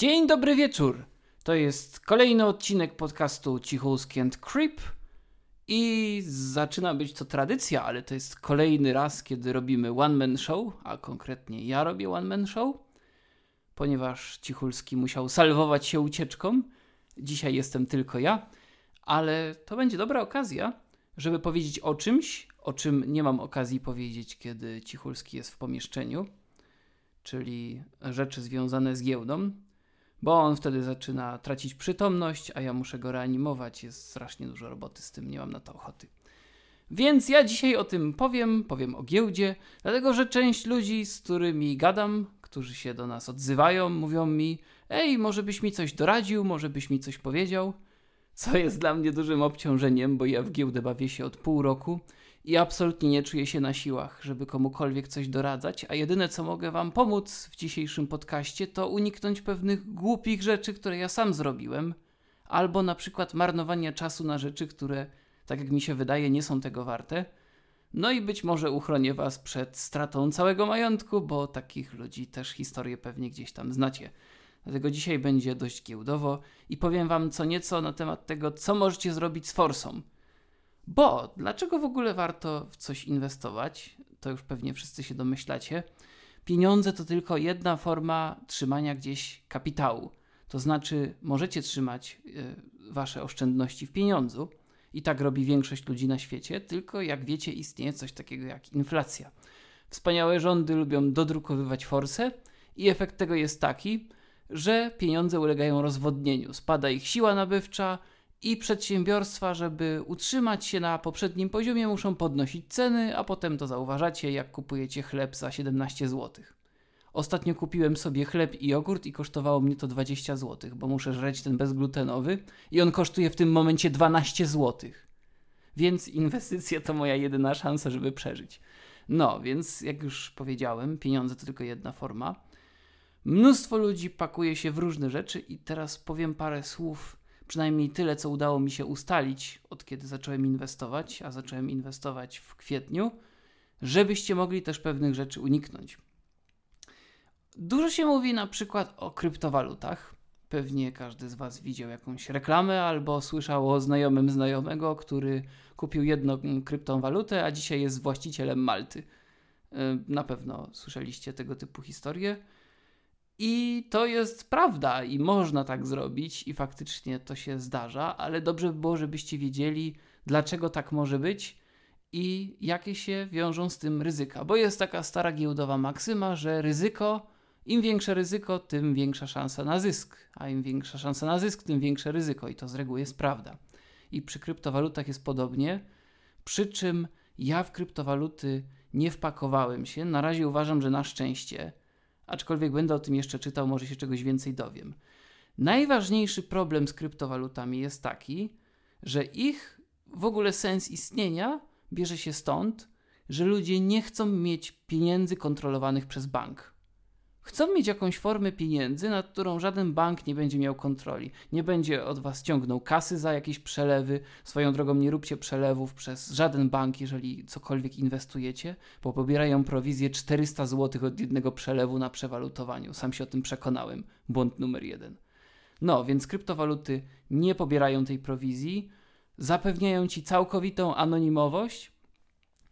Dzień dobry wieczór. To jest kolejny odcinek podcastu Cichulski and Creep. I zaczyna być to tradycja, ale to jest kolejny raz, kiedy robimy one man show, a konkretnie ja robię one man show, ponieważ Cichulski musiał salwować się ucieczką. Dzisiaj jestem tylko ja, ale to będzie dobra okazja, żeby powiedzieć o czymś, o czym nie mam okazji powiedzieć, kiedy Cichulski jest w pomieszczeniu, czyli rzeczy związane z giełdą bo on wtedy zaczyna tracić przytomność, a ja muszę go reanimować. Jest strasznie dużo roboty z tym, nie mam na to ochoty. Więc ja dzisiaj o tym powiem, powiem o giełdzie, dlatego że część ludzi, z którymi gadam, którzy się do nas odzywają, mówią mi: Ej, może byś mi coś doradził, może byś mi coś powiedział. Co jest dla mnie dużym obciążeniem, bo ja w giełdę bawię się od pół roku i absolutnie nie czuję się na siłach, żeby komukolwiek coś doradzać, a jedyne co mogę Wam pomóc w dzisiejszym podcaście to uniknąć pewnych głupich rzeczy, które ja sam zrobiłem, albo na przykład marnowania czasu na rzeczy, które, tak jak mi się wydaje, nie są tego warte. No i być może uchronię Was przed stratą całego majątku, bo takich ludzi też historię pewnie gdzieś tam znacie. Dlatego dzisiaj będzie dość giełdowo i powiem Wam co nieco na temat tego, co możecie zrobić z forsą bo dlaczego w ogóle warto w coś inwestować? To już pewnie wszyscy się domyślacie. Pieniądze to tylko jedna forma trzymania gdzieś kapitału. To znaczy, możecie trzymać y, wasze oszczędności w pieniądzu i tak robi większość ludzi na świecie, tylko jak wiecie, istnieje coś takiego jak inflacja. Wspaniałe rządy lubią dodrukowywać forsę i efekt tego jest taki, że pieniądze ulegają rozwodnieniu, spada ich siła nabywcza, i przedsiębiorstwa, żeby utrzymać się na poprzednim poziomie, muszą podnosić ceny, a potem to zauważacie, jak kupujecie chleb za 17 zł. Ostatnio kupiłem sobie chleb i jogurt i kosztowało mnie to 20 zł, bo muszę żreć ten bezglutenowy i on kosztuje w tym momencie 12 zł. Więc inwestycja to moja jedyna szansa, żeby przeżyć. No, więc jak już powiedziałem, pieniądze to tylko jedna forma. Mnóstwo ludzi pakuje się w różne rzeczy i teraz powiem parę słów przynajmniej tyle, co udało mi się ustalić od kiedy zacząłem inwestować, a zacząłem inwestować w kwietniu, żebyście mogli też pewnych rzeczy uniknąć. Dużo się mówi na przykład o kryptowalutach. Pewnie każdy z Was widział jakąś reklamę albo słyszał o znajomym znajomego, który kupił jedną kryptowalutę, a dzisiaj jest właścicielem Malty. E, na pewno słyszeliście tego typu historie. I to jest prawda, i można tak zrobić, i faktycznie to się zdarza, ale dobrze by było, żebyście wiedzieli, dlaczego tak może być i jakie się wiążą z tym ryzyka. Bo jest taka stara giełdowa maksyma, że ryzyko, im większe ryzyko, tym większa szansa na zysk, a im większa szansa na zysk, tym większe ryzyko, i to z reguły jest prawda. I przy kryptowalutach jest podobnie, przy czym ja w kryptowaluty nie wpakowałem się. Na razie uważam, że na szczęście aczkolwiek będę o tym jeszcze czytał, może się czegoś więcej dowiem. Najważniejszy problem z kryptowalutami jest taki, że ich w ogóle sens istnienia bierze się stąd, że ludzie nie chcą mieć pieniędzy kontrolowanych przez bank. Chcą mieć jakąś formę pieniędzy, nad którą żaden bank nie będzie miał kontroli. Nie będzie od was ciągnął kasy za jakieś przelewy. Swoją drogą nie róbcie przelewów przez żaden bank, jeżeli cokolwiek inwestujecie, bo pobierają prowizję 400 zł od jednego przelewu na przewalutowaniu. Sam się o tym przekonałem. Błąd numer jeden. No, więc kryptowaluty nie pobierają tej prowizji, zapewniają ci całkowitą anonimowość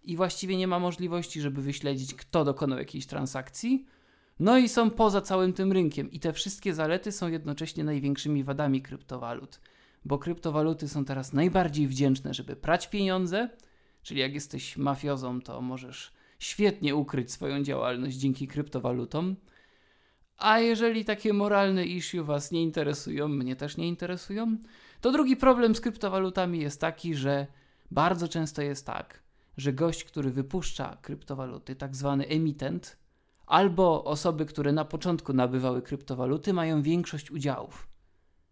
i właściwie nie ma możliwości, żeby wyśledzić, kto dokonał jakiejś transakcji no i są poza całym tym rynkiem. I te wszystkie zalety są jednocześnie największymi wadami kryptowalut, bo kryptowaluty są teraz najbardziej wdzięczne, żeby prać pieniądze, czyli jak jesteś mafiozą, to możesz świetnie ukryć swoją działalność dzięki kryptowalutom. A jeżeli takie moralne issue Was nie interesują, mnie też nie interesują, to drugi problem z kryptowalutami jest taki, że bardzo często jest tak, że gość, który wypuszcza kryptowaluty, tak zwany emitent, albo osoby, które na początku nabywały kryptowaluty, mają większość udziałów.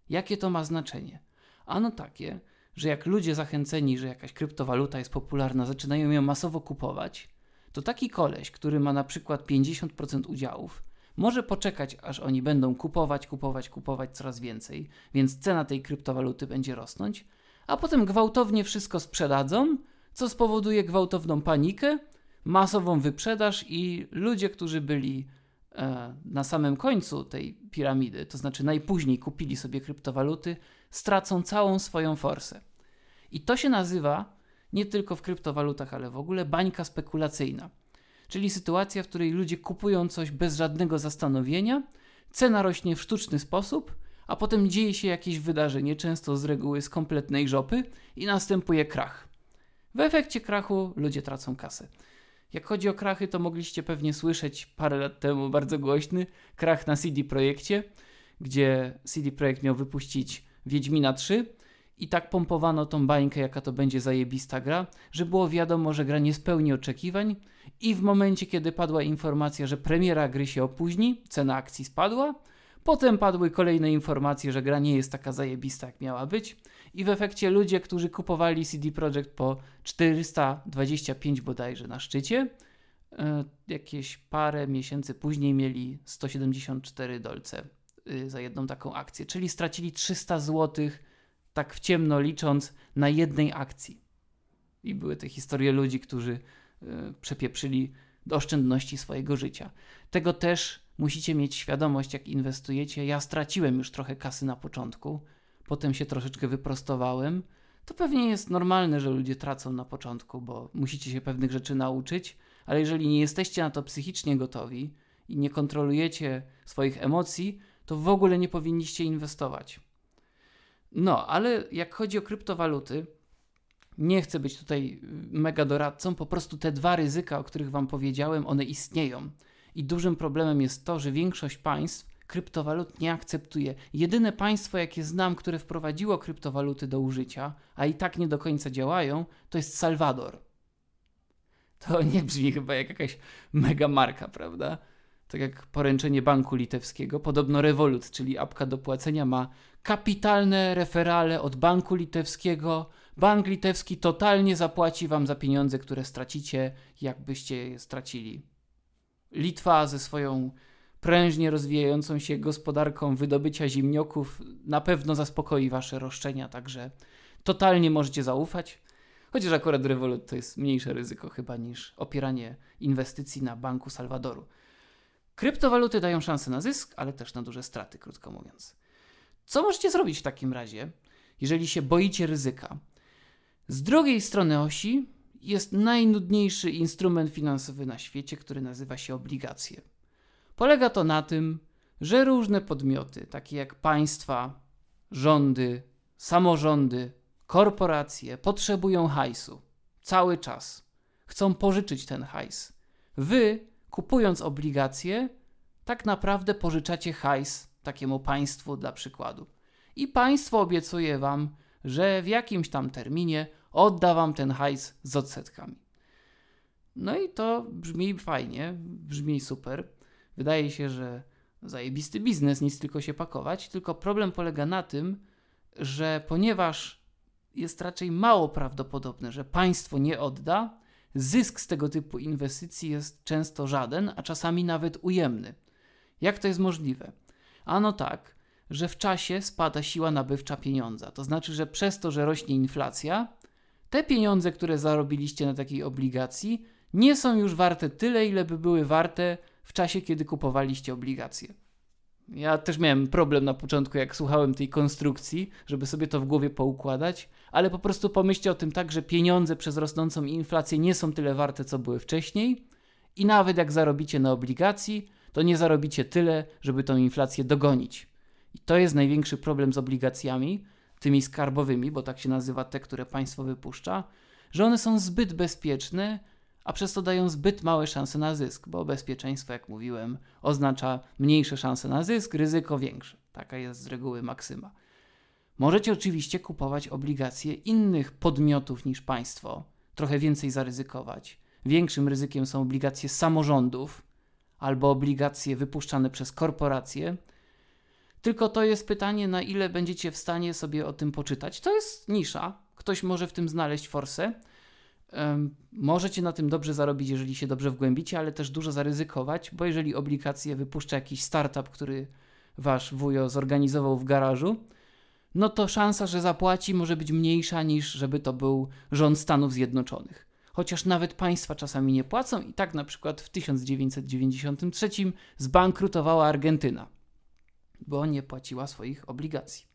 Jakie to ma znaczenie? Ano takie, że jak ludzie zachęceni, że jakaś kryptowaluta jest popularna, zaczynają ją masowo kupować, to taki koleś, który ma na przykład 50% udziałów, może poczekać, aż oni będą kupować, kupować, kupować coraz więcej, więc cena tej kryptowaluty będzie rosnąć, a potem gwałtownie wszystko sprzedadzą, co spowoduje gwałtowną panikę masową wyprzedaż i ludzie, którzy byli e, na samym końcu tej piramidy, to znaczy najpóźniej kupili sobie kryptowaluty, stracą całą swoją forsę. I to się nazywa nie tylko w kryptowalutach, ale w ogóle bańka spekulacyjna. Czyli sytuacja, w której ludzie kupują coś bez żadnego zastanowienia, cena rośnie w sztuczny sposób, a potem dzieje się jakieś wydarzenie, często z reguły z kompletnej żopy, i następuje krach. W efekcie krachu ludzie tracą kasę. Jak chodzi o krachy, to mogliście pewnie słyszeć parę lat temu bardzo głośny krach na CD Projekcie, gdzie CD Projekt miał wypuścić Wiedźmina 3 i tak pompowano tą bańkę, jaka to będzie zajebista gra, że było wiadomo, że gra nie spełni oczekiwań i w momencie, kiedy padła informacja, że premiera gry się opóźni, cena akcji spadła, potem padły kolejne informacje, że gra nie jest taka zajebista, jak miała być i w efekcie ludzie, którzy kupowali CD Projekt po 425 bodajże na szczycie, e, jakieś parę miesięcy później mieli 174 dolce y, za jedną taką akcję, czyli stracili 300 zł, tak w ciemno licząc, na jednej akcji. I były te historie ludzi, którzy y, przepieprzyli oszczędności swojego życia. Tego też musicie mieć świadomość, jak inwestujecie. Ja straciłem już trochę kasy na początku, potem się troszeczkę wyprostowałem. To pewnie jest normalne, że ludzie tracą na początku, bo musicie się pewnych rzeczy nauczyć, ale jeżeli nie jesteście na to psychicznie gotowi i nie kontrolujecie swoich emocji, to w ogóle nie powinniście inwestować. No, ale jak chodzi o kryptowaluty, nie chcę być tutaj mega doradcą, po prostu te dwa ryzyka, o których Wam powiedziałem, one istnieją. I dużym problemem jest to, że większość państw kryptowalut nie akceptuje. Jedyne państwo, jakie znam, które wprowadziło kryptowaluty do użycia, a i tak nie do końca działają, to jest Salwador. To nie brzmi chyba jak jakaś mega marka, prawda? Tak jak poręczenie banku litewskiego. Podobno Revolut, czyli apka do płacenia, ma kapitalne referale od banku litewskiego. Bank litewski totalnie zapłaci wam za pieniądze, które stracicie, jakbyście je stracili. Litwa ze swoją prężnie rozwijającą się gospodarką wydobycia zimnioków na pewno zaspokoi wasze roszczenia, także totalnie możecie zaufać. Chociaż akurat Revolut to jest mniejsze ryzyko chyba niż opieranie inwestycji na Banku Salwadoru. Kryptowaluty dają szansę na zysk, ale też na duże straty, krótko mówiąc. Co możecie zrobić w takim razie, jeżeli się boicie ryzyka? Z drugiej strony osi jest najnudniejszy instrument finansowy na świecie, który nazywa się obligacje. Polega to na tym, że różne podmioty, takie jak państwa, rządy, samorządy, korporacje, potrzebują hajsu cały czas. Chcą pożyczyć ten hajs. Wy, kupując obligacje, tak naprawdę pożyczacie hajs takiemu państwu dla przykładu. I państwo obiecuje wam, że w jakimś tam terminie odda wam ten hajs z odsetkami. No i to brzmi fajnie, brzmi super. Wydaje się, że zajebisty biznes, nic tylko się pakować, tylko problem polega na tym, że ponieważ jest raczej mało prawdopodobne, że państwo nie odda, zysk z tego typu inwestycji jest często żaden, a czasami nawet ujemny. Jak to jest możliwe? Ano tak, że w czasie spada siła nabywcza pieniądza. To znaczy, że przez to, że rośnie inflacja, te pieniądze, które zarobiliście na takiej obligacji, nie są już warte tyle, ile by były warte w czasie, kiedy kupowaliście obligacje. Ja też miałem problem na początku, jak słuchałem tej konstrukcji, żeby sobie to w głowie poukładać, ale po prostu pomyślcie o tym tak, że pieniądze przez rosnącą inflację nie są tyle warte, co były wcześniej, i nawet jak zarobicie na obligacji, to nie zarobicie tyle, żeby tą inflację dogonić. I to jest największy problem z obligacjami, tymi skarbowymi, bo tak się nazywa te, które państwo wypuszcza, że one są zbyt bezpieczne, a przez to dają zbyt małe szanse na zysk, bo bezpieczeństwo, jak mówiłem, oznacza mniejsze szanse na zysk, ryzyko większe. Taka jest z reguły maksyma. Możecie oczywiście kupować obligacje innych podmiotów niż państwo, trochę więcej zaryzykować. Większym ryzykiem są obligacje samorządów albo obligacje wypuszczane przez korporacje. Tylko to jest pytanie, na ile będziecie w stanie sobie o tym poczytać. To jest nisza, ktoś może w tym znaleźć forsę możecie na tym dobrze zarobić, jeżeli się dobrze wgłębicie, ale też dużo zaryzykować, bo jeżeli obligacje wypuszcza jakiś startup, który wasz wujo zorganizował w garażu, no to szansa, że zapłaci może być mniejsza niż żeby to był rząd Stanów Zjednoczonych. chociaż nawet państwa czasami nie płacą i tak na przykład w 1993 zbankrutowała Argentyna, bo nie płaciła swoich obligacji.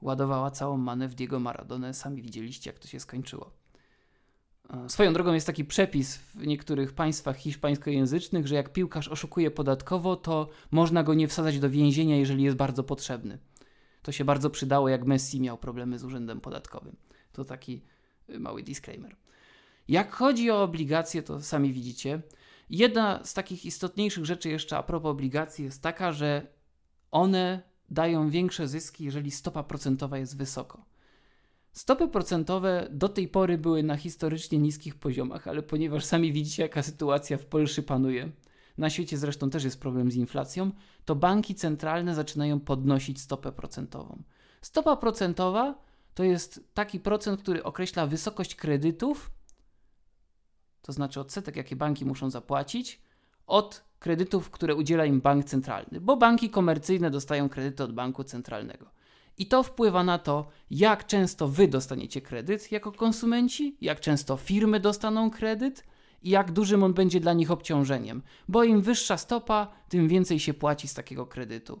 Ładowała całą manę w Diego Maradonę, sami widzieliście jak to się skończyło. E, swoją drogą jest taki przepis w niektórych państwach hiszpańskojęzycznych, że jak piłkarz oszukuje podatkowo, to można go nie wsadzać do więzienia, jeżeli jest bardzo potrzebny. To się bardzo przydało, jak Messi miał problemy z urzędem podatkowym. To taki y, mały disclaimer. Jak chodzi o obligacje, to sami widzicie. Jedna z takich istotniejszych rzeczy jeszcze a propos obligacji jest taka, że one dają większe zyski, jeżeli stopa procentowa jest wysoko. Stopy procentowe do tej pory były na historycznie niskich poziomach, ale ponieważ sami widzicie, jaka sytuacja w Polsce panuje, na świecie zresztą też jest problem z inflacją, to banki centralne zaczynają podnosić stopę procentową. Stopa procentowa to jest taki procent, który określa wysokość kredytów, to znaczy odsetek, jakie banki muszą zapłacić, od kredytów, które udziela im bank centralny, bo banki komercyjne dostają kredyty od banku centralnego. I to wpływa na to, jak często wy dostaniecie kredyt jako konsumenci, jak często firmy dostaną kredyt i jak dużym on będzie dla nich obciążeniem, bo im wyższa stopa, tym więcej się płaci z takiego kredytu.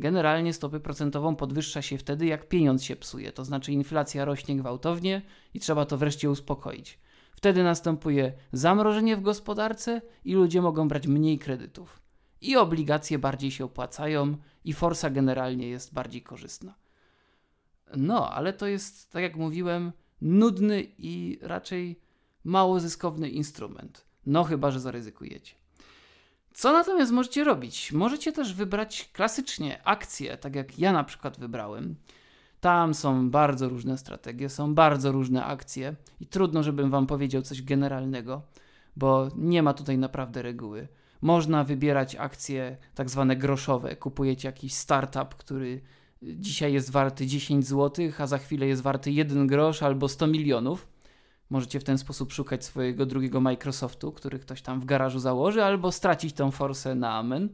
Generalnie stopę procentową podwyższa się wtedy, jak pieniądz się psuje, to znaczy inflacja rośnie gwałtownie i trzeba to wreszcie uspokoić. Wtedy następuje zamrożenie w gospodarce i ludzie mogą brać mniej kredytów. I obligacje bardziej się opłacają, i forsa generalnie jest bardziej korzystna. No, ale to jest, tak jak mówiłem, nudny i raczej mało zyskowny instrument. No, chyba że zaryzykujecie. Co natomiast możecie robić? Możecie też wybrać klasycznie akcje, tak jak ja na przykład wybrałem. Tam są bardzo różne strategie, są bardzo różne akcje i trudno, żebym wam powiedział coś generalnego, bo nie ma tutaj naprawdę reguły. Można wybierać akcje tak zwane groszowe. Kupujecie jakiś startup, który dzisiaj jest warty 10 zł, a za chwilę jest warty 1 grosz albo 100 milionów. Możecie w ten sposób szukać swojego drugiego Microsoftu, który ktoś tam w garażu założy, albo stracić tą forsę na amen.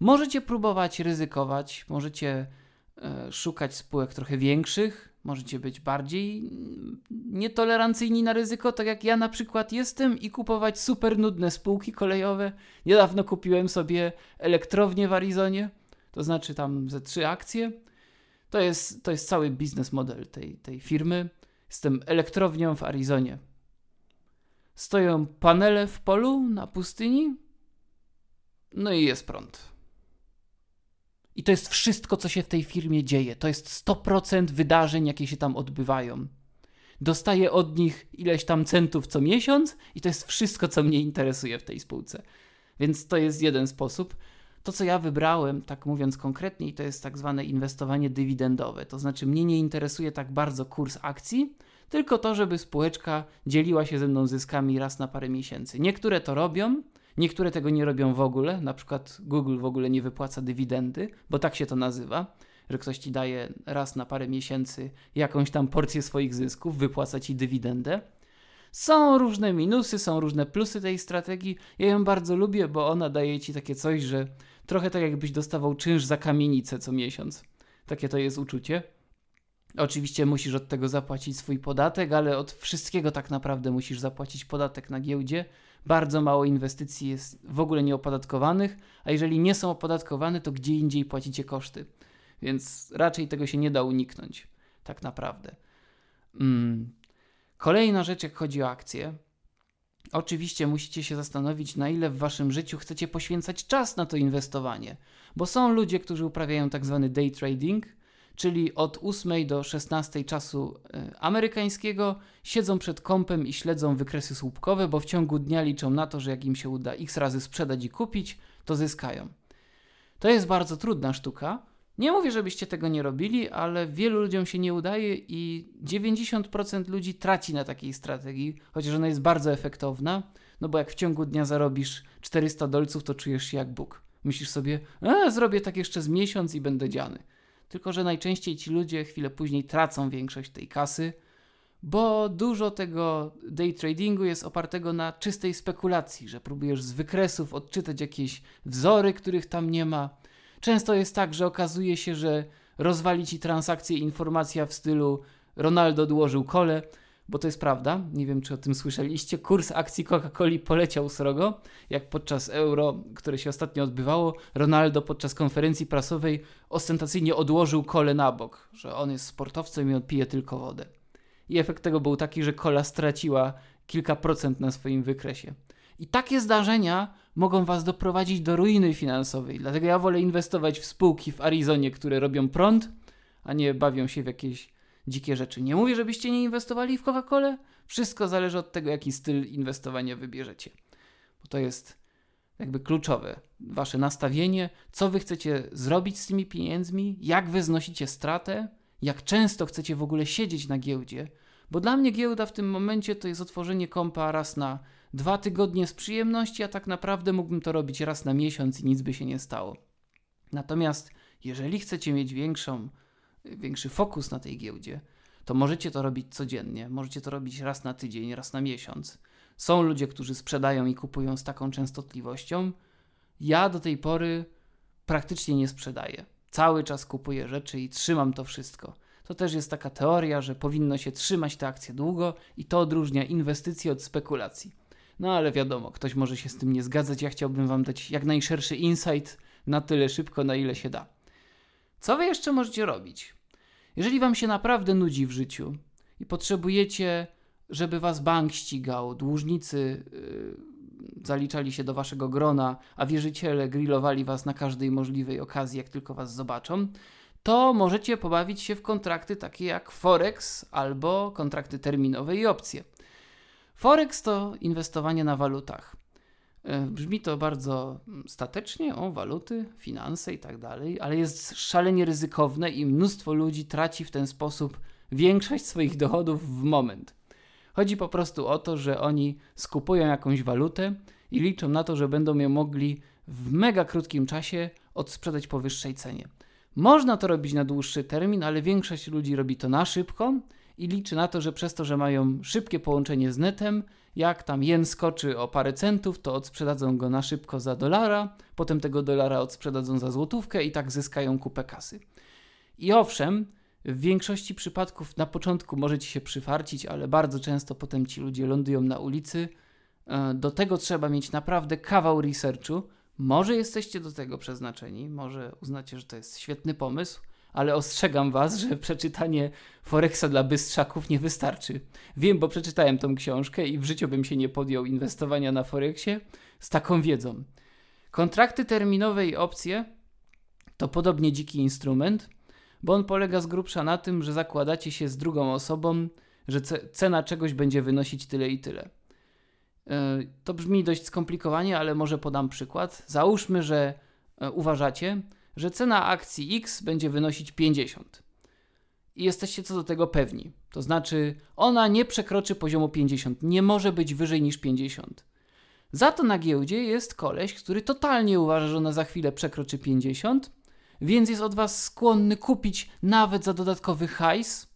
Możecie próbować ryzykować, możecie szukać spółek trochę większych, możecie być bardziej nietolerancyjni na ryzyko, tak jak ja na przykład jestem, i kupować super nudne spółki kolejowe. Niedawno kupiłem sobie elektrownię w Arizonie, to znaczy tam ze trzy akcje. To jest, to jest cały biznes model tej, tej firmy. Jestem elektrownią w Arizonie. Stoją panele w polu na pustyni, no i jest prąd. I to jest wszystko, co się w tej firmie dzieje. To jest 100% wydarzeń, jakie się tam odbywają. Dostaję od nich ileś tam centów co miesiąc, i to jest wszystko, co mnie interesuje w tej spółce. Więc to jest jeden sposób. To, co ja wybrałem, tak mówiąc konkretniej, to jest tak zwane inwestowanie dywidendowe. To znaczy, mnie nie interesuje tak bardzo kurs akcji, tylko to, żeby spółeczka dzieliła się ze mną zyskami raz na parę miesięcy. Niektóre to robią, niektóre tego nie robią w ogóle. Na przykład Google w ogóle nie wypłaca dywidendy, bo tak się to nazywa, że ktoś ci daje raz na parę miesięcy jakąś tam porcję swoich zysków, wypłaca ci dywidendę. Są różne minusy, są różne plusy tej strategii. Ja ją bardzo lubię, bo ona daje ci takie coś, że trochę tak jakbyś dostawał czynsz za kamienicę co miesiąc. Takie to jest uczucie. Oczywiście musisz od tego zapłacić swój podatek, ale od wszystkiego tak naprawdę musisz zapłacić podatek na giełdzie. Bardzo mało inwestycji jest w ogóle nieopodatkowanych, a jeżeli nie są opodatkowane, to gdzie indziej płacicie koszty. Więc raczej tego się nie da uniknąć, tak naprawdę. Mm. Kolejna rzecz, jak chodzi o akcje. Oczywiście musicie się zastanowić, na ile w waszym życiu chcecie poświęcać czas na to inwestowanie, bo są ludzie, którzy uprawiają tak zwany day trading – czyli od 8 do 16 czasu e, amerykańskiego, siedzą przed kompem i śledzą wykresy słupkowe, bo w ciągu dnia liczą na to, że jak im się uda x razy sprzedać i kupić, to zyskają. To jest bardzo trudna sztuka. Nie mówię, żebyście tego nie robili, ale wielu ludziom się nie udaje i 90% ludzi traci na takiej strategii, chociaż ona jest bardzo efektowna, no bo jak w ciągu dnia zarobisz 400 dolców, to czujesz się jak Bóg. Myślisz sobie, e, zrobię tak jeszcze z miesiąc i będę dziany. Tylko, że najczęściej ci ludzie chwilę później tracą większość tej kasy, bo dużo tego day tradingu jest opartego na czystej spekulacji, że próbujesz z wykresów odczytać jakieś wzory, których tam nie ma. Często jest tak, że okazuje się, że rozwali ci transakcję informacja w stylu Ronaldo odłożył kole, bo to jest prawda. Nie wiem, czy o tym słyszeliście. Kurs akcji Coca-Coli poleciał srogo, jak podczas euro, które się ostatnio odbywało, Ronaldo podczas konferencji prasowej ostentacyjnie odłożył kole na bok, że on jest sportowcem i on tylko wodę. I efekt tego był taki, że kola straciła kilka procent na swoim wykresie. I takie zdarzenia mogą was doprowadzić do ruiny finansowej. Dlatego ja wolę inwestować w spółki w Arizonie, które robią prąd, a nie bawią się w jakieś dzikie rzeczy. Nie mówię, żebyście nie inwestowali w Coca-Colę. Wszystko zależy od tego, jaki styl inwestowania wybierzecie. Bo to jest jakby kluczowe. Wasze nastawienie, co wy chcecie zrobić z tymi pieniędzmi, jak wy znosicie stratę, jak często chcecie w ogóle siedzieć na giełdzie. Bo dla mnie giełda w tym momencie to jest otworzenie kompa raz na dwa tygodnie z przyjemności, a tak naprawdę mógłbym to robić raz na miesiąc i nic by się nie stało. Natomiast jeżeli chcecie mieć większą większy fokus na tej giełdzie, to możecie to robić codziennie, możecie to robić raz na tydzień, raz na miesiąc. Są ludzie, którzy sprzedają i kupują z taką częstotliwością. Ja do tej pory praktycznie nie sprzedaję. Cały czas kupuję rzeczy i trzymam to wszystko. To też jest taka teoria, że powinno się trzymać te akcje długo i to odróżnia inwestycje od spekulacji. No ale wiadomo, ktoś może się z tym nie zgadzać. Ja chciałbym Wam dać jak najszerszy insight na tyle szybko, na ile się da. Co wy jeszcze możecie robić? Jeżeli wam się naprawdę nudzi w życiu i potrzebujecie, żeby was bank ścigał, dłużnicy yy, zaliczali się do waszego grona, a wierzyciele grillowali was na każdej możliwej okazji, jak tylko was zobaczą, to możecie pobawić się w kontrakty takie jak Forex albo kontrakty terminowe i opcje. Forex to inwestowanie na walutach. E, brzmi to bardzo statecznie, o waluty, finanse i tak dalej, ale jest szalenie ryzykowne i mnóstwo ludzi traci w ten sposób większość swoich dochodów w moment. Chodzi po prostu o to, że oni skupują jakąś walutę i liczą na to, że będą ją mogli w mega krótkim czasie odsprzedać po wyższej cenie. Można to robić na dłuższy termin, ale większość ludzi robi to na szybko i liczy na to, że przez to, że mają szybkie połączenie z netem, jak tam jen skoczy o parę centów, to odsprzedadzą go na szybko za dolara, potem tego dolara odsprzedadzą za złotówkę i tak zyskają kupę kasy. I owszem, w większości przypadków na początku możecie się przyfarcić, ale bardzo często potem ci ludzie lądują na ulicy. E, do tego trzeba mieć naprawdę kawał researchu. Może jesteście do tego przeznaczeni, może uznacie, że to jest świetny pomysł, ale ostrzegam Was, że przeczytanie Forexa dla bystrzaków nie wystarczy. Wiem, bo przeczytałem tą książkę i w życiu bym się nie podjął inwestowania na Forexie z taką wiedzą. Kontrakty terminowe i opcje to podobnie dziki instrument, bo on polega z grubsza na tym, że zakładacie się z drugą osobą, że cena czegoś będzie wynosić tyle i tyle. E, to brzmi dość skomplikowanie, ale może podam przykład. Załóżmy, że e, uważacie, że cena akcji X będzie wynosić 50. I jesteście co do tego pewni. To znaczy, ona nie przekroczy poziomu 50, nie może być wyżej niż 50. Za to na giełdzie jest koleś, który totalnie uważa, że ona za chwilę przekroczy 50, więc jest od Was skłonny kupić nawet za dodatkowy hajs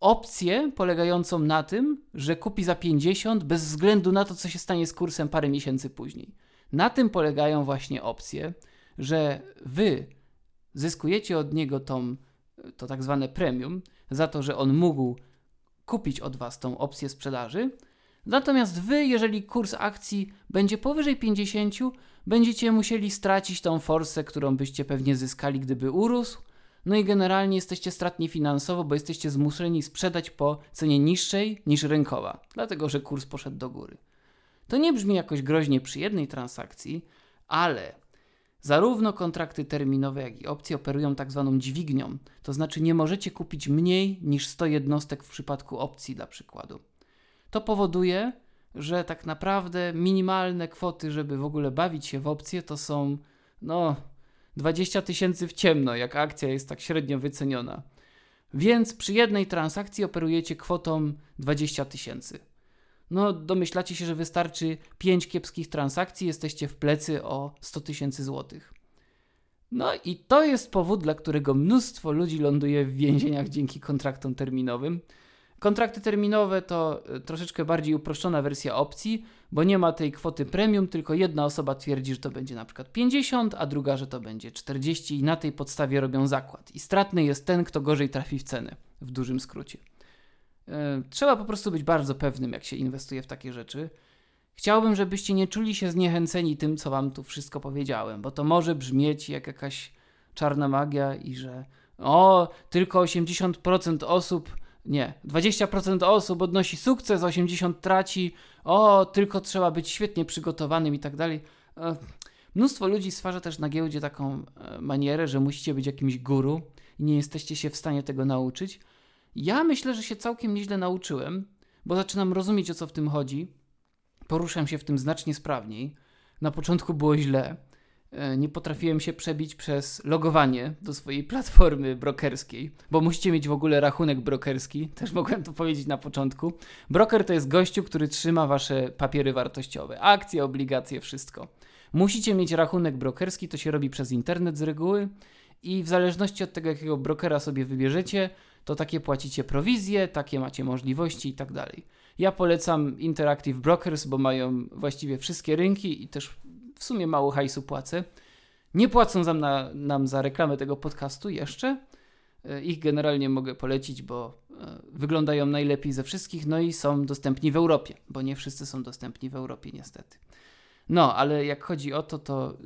opcję polegającą na tym, że kupi za 50 bez względu na to, co się stanie z kursem parę miesięcy później. Na tym polegają właśnie opcje, że Wy zyskujecie od niego tą, to tak zwane premium za to, że on mógł kupić od Was tą opcję sprzedaży. Natomiast Wy, jeżeli kurs akcji będzie powyżej 50, będziecie musieli stracić tą forsę, którą byście pewnie zyskali, gdyby urósł. No i generalnie jesteście stratni finansowo, bo jesteście zmuszeni sprzedać po cenie niższej niż rynkowa, dlatego że kurs poszedł do góry. To nie brzmi jakoś groźnie przy jednej transakcji, ale Zarówno kontrakty terminowe, jak i opcje operują tak zwaną dźwignią, to znaczy nie możecie kupić mniej niż 100 jednostek w przypadku opcji dla przykładu. To powoduje, że tak naprawdę minimalne kwoty, żeby w ogóle bawić się w opcje, to są no 20 tysięcy w ciemno, jak akcja jest tak średnio wyceniona. Więc przy jednej transakcji operujecie kwotą 20 tysięcy. No, domyślacie się, że wystarczy 5 kiepskich transakcji, jesteście w plecy o 100 tysięcy złotych. No i to jest powód, dla którego mnóstwo ludzi ląduje w więzieniach dzięki kontraktom terminowym. Kontrakty terminowe to e, troszeczkę bardziej uproszczona wersja opcji, bo nie ma tej kwoty premium, tylko jedna osoba twierdzi, że to będzie na przykład 50, a druga, że to będzie 40 i na tej podstawie robią zakład. I stratny jest ten, kto gorzej trafi w cenę, w dużym skrócie. E, trzeba po prostu być bardzo pewnym, jak się inwestuje w takie rzeczy. Chciałbym, żebyście nie czuli się zniechęceni tym, co wam tu wszystko powiedziałem, bo to może brzmieć jak jakaś czarna magia i że o, tylko 80% osób, nie, 20% osób odnosi sukces, 80% traci, o, tylko trzeba być świetnie przygotowanym i tak dalej. E, mnóstwo ludzi stwarza też na giełdzie taką e, manierę, że musicie być jakimś guru i nie jesteście się w stanie tego nauczyć. Ja myślę, że się całkiem nieźle nauczyłem, bo zaczynam rozumieć o co w tym chodzi. Poruszam się w tym znacznie sprawniej. Na początku było źle. E, nie potrafiłem się przebić przez logowanie do swojej platformy brokerskiej, bo musicie mieć w ogóle rachunek brokerski. Też mogłem to powiedzieć na początku. Broker to jest gościu, który trzyma wasze papiery wartościowe, akcje, obligacje, wszystko. Musicie mieć rachunek brokerski, to się robi przez internet z reguły i w zależności od tego, jakiego brokera sobie wybierzecie, to takie płacicie prowizje, takie macie możliwości i tak dalej. Ja polecam Interactive Brokers, bo mają właściwie wszystkie rynki i też w sumie mało hajsu płacę. Nie płacą nam, na, nam za reklamę tego podcastu jeszcze. E, ich generalnie mogę polecić, bo e, wyglądają najlepiej ze wszystkich, no i są dostępni w Europie, bo nie wszyscy są dostępni w Europie niestety. No, ale jak chodzi o to, to y,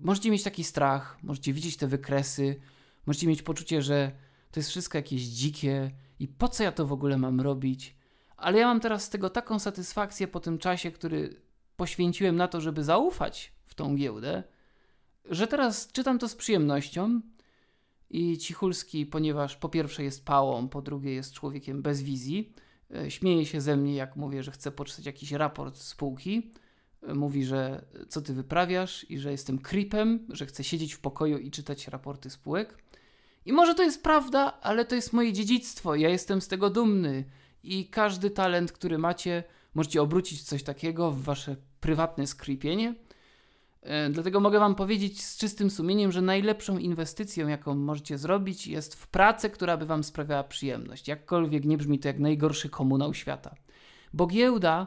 możecie mieć taki strach, możecie widzieć te wykresy, możecie mieć poczucie, że to jest wszystko jakieś dzikie i po co ja to w ogóle mam robić? Ale ja mam teraz z tego taką satysfakcję po tym czasie, który poświęciłem na to, żeby zaufać w tą giełdę, że teraz czytam to z przyjemnością i Cichulski, ponieważ po pierwsze jest pałą, po drugie jest człowiekiem bez wizji, e, śmieje się ze mnie, jak mówię, że chcę poczytać jakiś raport spółki. E, mówi, że co ty wyprawiasz i że jestem creepem, że chcę siedzieć w pokoju i czytać raporty spółek. I może to jest prawda, ale to jest moje dziedzictwo, ja jestem z tego dumny i każdy talent, który macie, możecie obrócić coś takiego, w wasze prywatne skrypienie. E, dlatego mogę Wam powiedzieć z czystym sumieniem, że najlepszą inwestycją, jaką możecie zrobić, jest w pracę, która by Wam sprawiała przyjemność. Jakkolwiek nie brzmi to jak najgorszy komunał świata. Bo giełda,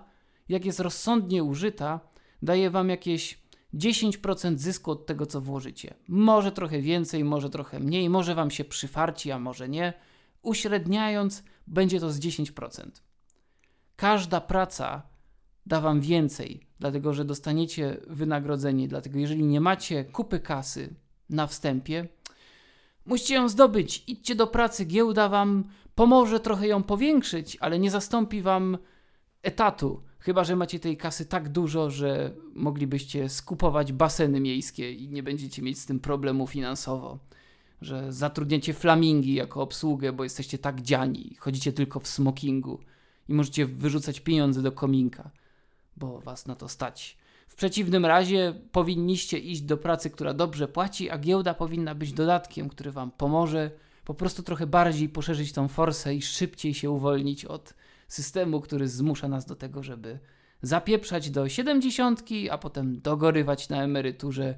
jak jest rozsądnie użyta, daje Wam jakieś 10% zysku od tego, co włożycie. Może trochę więcej, może trochę mniej, może Wam się przyfarci, a może nie. Uśredniając, będzie to z 10%. Każda praca da Wam więcej, dlatego że dostaniecie wynagrodzenie. Dlatego, jeżeli nie macie kupy kasy na wstępie, musicie ją zdobyć. Idźcie do pracy, giełda Wam pomoże trochę ją powiększyć, ale nie zastąpi Wam etatu Chyba, że macie tej kasy tak dużo, że moglibyście skupować baseny miejskie i nie będziecie mieć z tym problemu finansowo. Że zatrudniacie flamingi jako obsługę, bo jesteście tak dziani, chodzicie tylko w smokingu i możecie wyrzucać pieniądze do kominka, bo was na to stać. W przeciwnym razie powinniście iść do pracy, która dobrze płaci, a giełda powinna być dodatkiem, który wam pomoże po prostu trochę bardziej poszerzyć tą forsę i szybciej się uwolnić od systemu, który zmusza nas do tego, żeby zapieprzać do siedemdziesiątki, a potem dogorywać na emeryturze,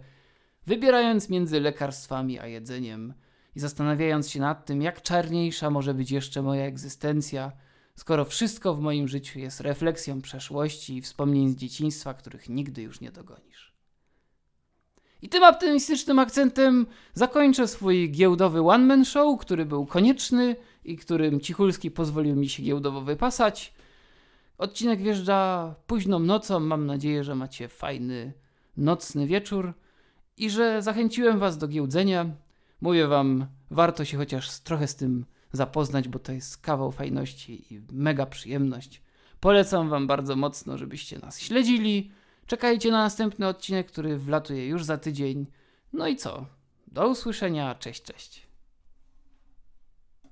wybierając między lekarstwami a jedzeniem i zastanawiając się nad tym, jak czarniejsza może być jeszcze moja egzystencja, skoro wszystko w moim życiu jest refleksją przeszłości i wspomnień z dzieciństwa, których nigdy już nie dogonisz. I tym optymistycznym akcentem zakończę swój giełdowy one-man show, który był konieczny i którym Cichulski pozwolił mi się giełdowo wypasać. Odcinek wjeżdża późną nocą. Mam nadzieję, że macie fajny nocny wieczór i że zachęciłem Was do giełdzenia. Mówię Wam, warto się chociaż trochę z tym zapoznać, bo to jest kawał fajności i mega przyjemność. Polecam Wam bardzo mocno, żebyście nas śledzili. Czekajcie na następny odcinek, który wlatuje już za tydzień. No i co? Do usłyszenia. Cześć, cześć.